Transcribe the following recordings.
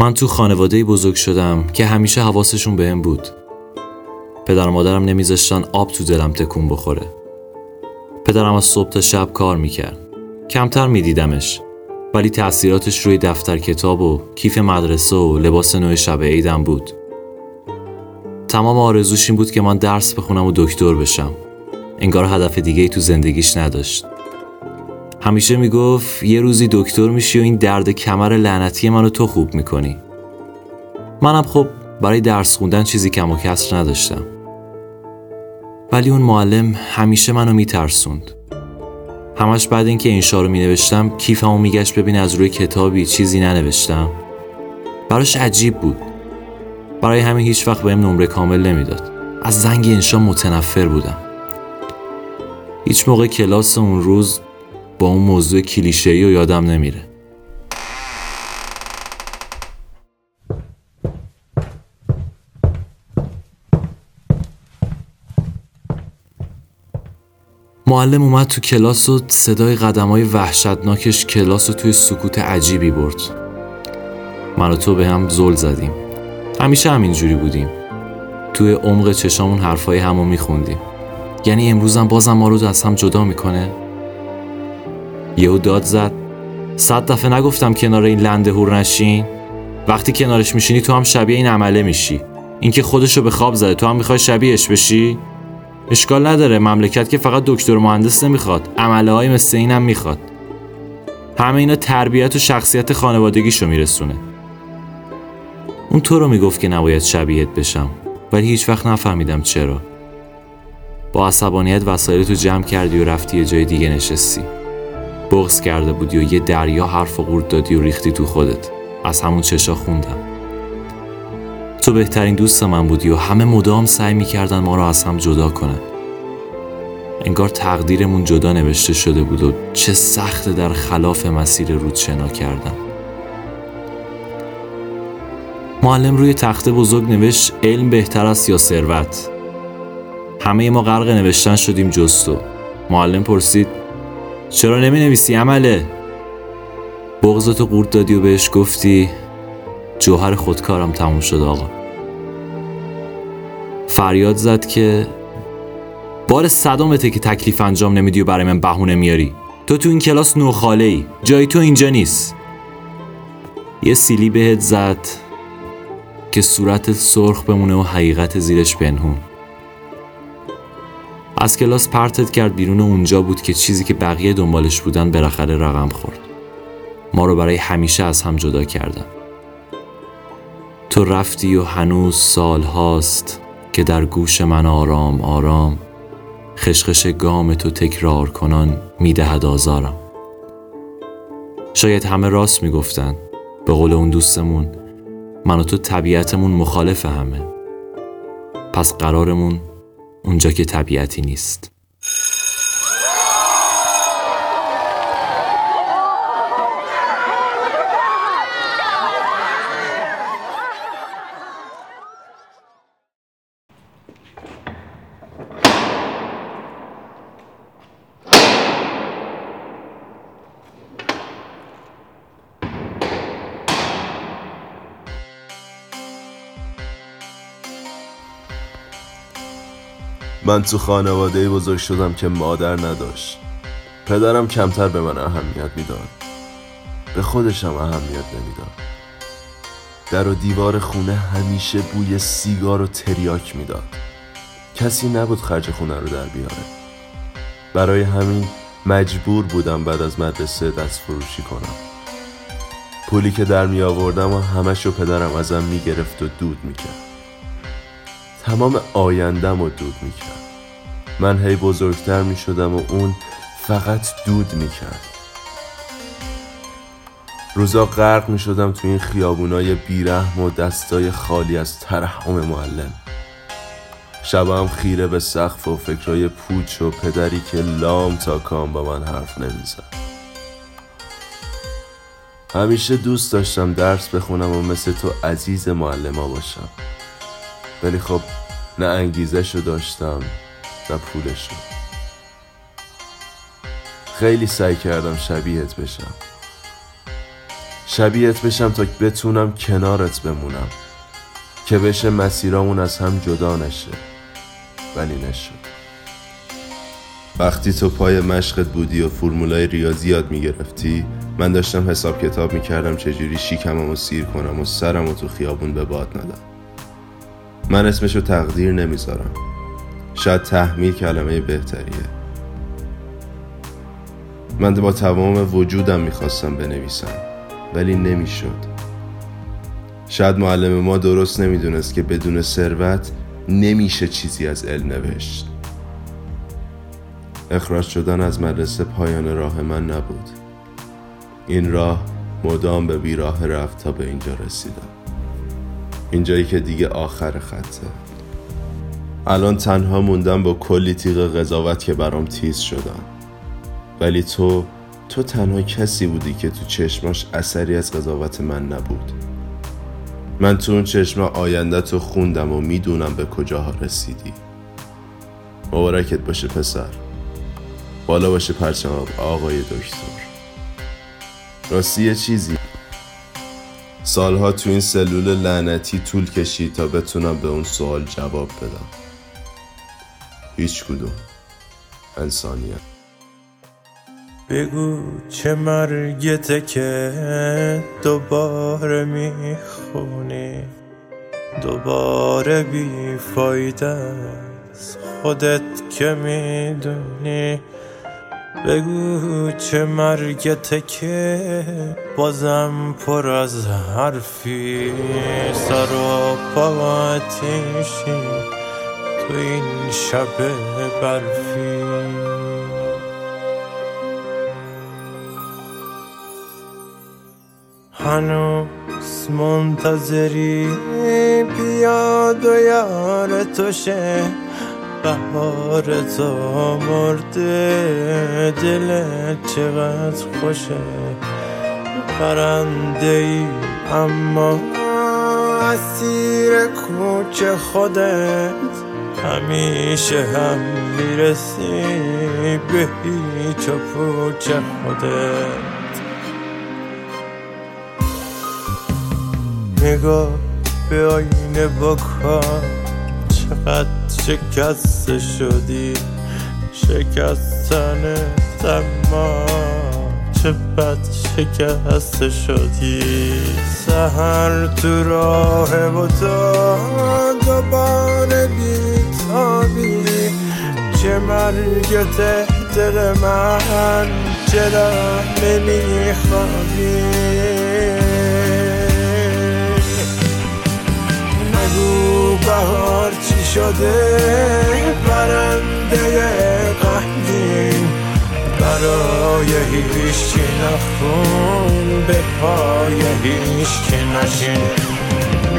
من تو خانواده بزرگ شدم که همیشه حواسشون بهم بود. پدر و مادرم نمیذاشتن آب تو دلم تکون بخوره. پدرم از صبح تا شب کار می‌کرد. کمتر میدیدمش. ولی تأثیراتش روی دفتر کتاب و کیف مدرسه و لباس نوع شب عیدم بود. تمام آرزوش این بود که من درس بخونم و دکتر بشم. انگار هدف دیگه ای تو زندگیش نداشت. همیشه می‌گفت یه روزی دکتر میشی و این درد کمر لعنتی منو تو خوب می‌کنی. منم خب برای درس خوندن چیزی کم و کسر نداشتم. ولی اون معلم همیشه منو میترسوند. همش بعد اینکه این رو مینوشتم کیفمو میگشت ببین از روی کتابی چیزی ننوشتم. براش عجیب بود. برای همین هیچ وقت بهم نمره کامل نمی‌داد. از زنگ انشا متنفر بودم. هیچ موقع کلاس اون روز با اون موضوع کلیشه‌ای و یادم نمیره. معلم اومد تو کلاس و صدای قدم های وحشتناکش کلاس رو توی سکوت عجیبی برد. من و تو به هم زل زدیم. همیشه همینجوری بودیم. توی عمق چشامون حرفای همو میخوندیم. یعنی امروزم بازم ما رو از هم جدا می‌کنه؟ یهو داد زد. صد دفعه نگفتم کنار این لنده هور نشین. وقتی کنارش میشینی تو هم شبیه این عمله میشی. اینکه خودشو به خواب زده تو هم می‌خوای شبیهش بشی؟ اشکال نداره مملکت که فقط دکتر مهندس نمی‌خواد عمله های مثل اینم می‌خواد. همه اینا تربیت و شخصیت خانوادگیشو میرسونه. اون تو رو می‌گفت که نباید شبیهت بشم ولی هیچ وقت نفهمیدم چرا. با عصبانیت وسایل تو جمع کردی و رفتی یه جای دیگه نشستی. بغز کرده بودی و یه دریا حرف و قورت دادی و ریختی تو خودت. از همون چشا خوندم. تو بهترین دوست من بودی و همه مدام سعی می‌کردن ما رو از هم جدا کنن. انگار تقدیرمون جدا نوشته شده بود و چه سخت در خلاف مسیر رود شنا کردم معلم روی تخته بزرگ نوشت علم بهتر است یا ثروت؟ همه ما غرق نوشتن شدیم جز معلم پرسید چرا نمی نویسی عمله؟ بغزتو قورت دادی و بهش گفتی جوهر خودکارم تموم شد آقا. فریاد زد که بار صدامته که تکلیف انجام نمیدی و برای من بهونه میاری. تو تو این کلاس نوخاله ای جای تو اینجا نیست. یه سیلی بهت زد که صورت سرخ بمونه و حقیقت زیرش پنهون از کلاس پرتت کرد بیرون اونجا بود که چیزی که بقیه دنبالش بودن بالاخره رقم خورد. ما رو برای همیشه از هم جدا کردن. تو رفتی و هنوز سال هاست که در گوش من آرام آرام خشخش گام تو تکرار کنان می‌دهد آزارم. شاید همه راست می‌گفتن به قول اون دوستمون من و تو طبیعتمون مخالف همه. پس قرارمون اونجا که طبیعتی نیست. من تو خانواده بزرگ شدم که مادر نداشت. پدرم کمتر به من اهمیت می‌داد. به خودشم اهمیت نمی‌داد. در و دیوار خونه همیشه بوی سیگار و تریاک می‌داد. کسی نبود خرج خونه رو در بیاره. برای همین مجبور بودم بعد از مدرسه دست فروشی کنم. پولی که در می آوردم و همش رو پدرم ازم می گرفت و دود می کرد تمام آیندم رو دود می کرد من هی بزرگتر می شدم و اون فقط دود می کرد روزا غرق می شدم تو این خیابونای بیرحم و دستای خالی از ترحم معلم. شبم خیره به سقف و فکرای پوچ و پدری که لام تا کام با من حرف نمی‌زد. همیشه دوست داشتم درس بخونم و مثل تو عزیز معلما باشم. ولی خب نه انگیزه شو داشتم نه پولش رو خیلی سعی کردم شبیهت بشم. شبیهت بشم تا بتونم کنارت بمونم که بشه مسیرامون از هم جدا نشه. ولی نشد. وقتی تو پای مشقت بودی و فرمولای ریاضی یاد می‌گرفتی من داشتم حساب کتاب می‌کردم چجوری شیکمم و سیر کنم و سرم و تو خیابون به باد ندم. من اسمشو تقدیر نمی‌ذارم. شاید تحمیل کلمه بهتریه. من با تمام وجودم می‌خواستم بنویسم ولی نمی‌شد. شاید معلم ما درست نمی‌دونست که بدون ثروت نمیشه چیزی از علم نوشت. اخراج شدن از مدرسه پایان راه من نبود. این راه مدام به بیراه رفت تا به اینجا رسیدم. اینجایی که دیگه آخر خطه. الان تنها موندم با کلی تیغ قضاوت که برام تیز شدن. ولی تو تو تنها کسی بودی که تو چشماش اثری از قضاوت من نبود. من تو اون چشم آینده تو خوندم و می‌دونم به کجاها رسیدی. مبارکت باشه پسر. بالا باشه پرچم آقای دکتر. راستی یه چیزی؟ سالها تو این سلول لعنتی طول کشید تا بتونم به اون سوال جواب بدم. هیچ کدوم. انسانیت. بگو چه مرگته که دوباره می‌خونی؟ دوباره بی فایده خودت که می‌دونی بگو چه مرگته که بازم پر از حرفی. سر و پا تو این شب برفی. هنوز منتظری بیاد و یار توشه. بهار تو مرده دلت چقدر خوشه. پرنده ای اما اسیر کوچه خودت. همیشه هم می‌رسی به هیچ و پوچه خودت. نگاه به آینه بکن. چقدر شکسته شدی؟ شکستن اما چه بد شکسته شدی؟ سهر تو راه و تو دوباره بیتابی. چه مرگت دل من چرا نمیخوابی؟ شده برنده قهدین برای هیچی نخون به پای هیچکی نشین.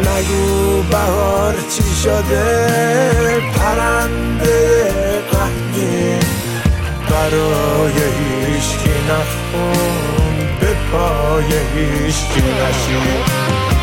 نگو بهار چی شده پرنده قهدین برای هیچکی نخون به پای هیچکی نشین.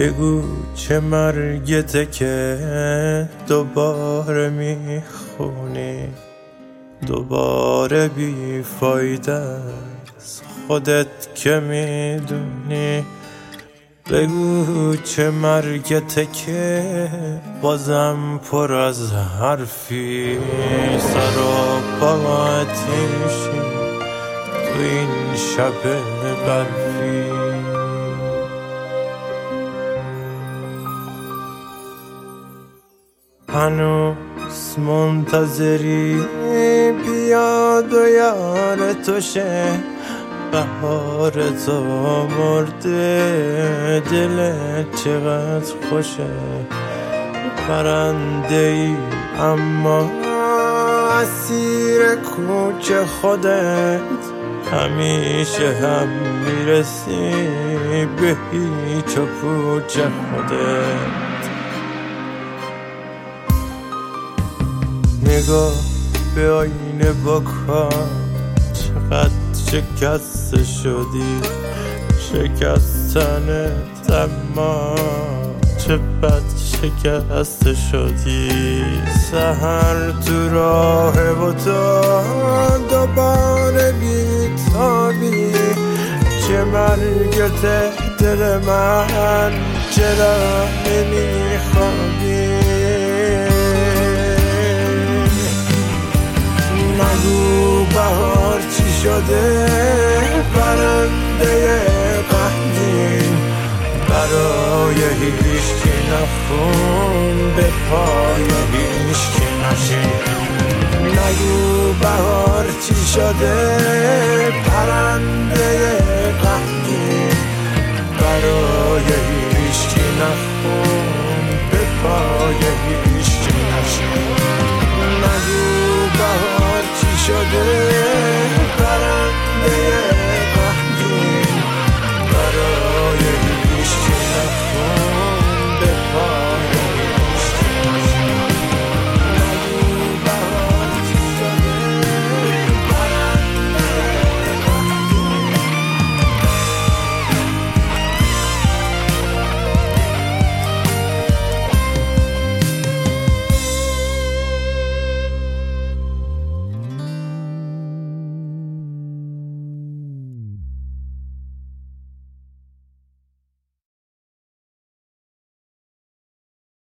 بگو چه مرگته که دوباره می‌خونی؟ دوباره بی فایده خودت که می‌دونی؟ بگو چه مرگته که بازم پر از حرفی. سر و تو این شب برفی هنوز منتظری بیاد و یار توشه. بهار تو مرده دلت چقدر خوشه. پرنده ای اما مسیر کوچه خودت. همیشه هم می‌رسی به هیچ و خودت. نگاه به آینه بکن چقدر شکسته شدی؟ شکستنت اما چه بد شکسته شدی؟ سهر تو راه و تو دوباره بیتابی. چه مرگت دل من چرا نمیخوابی نگو بهار چی شده؟ پرنده غمگین برای هیچکی نخون به پای هیچکی نشین. نگو بهار چی شده؟ پرنده غمگین برای هیچکی نخون.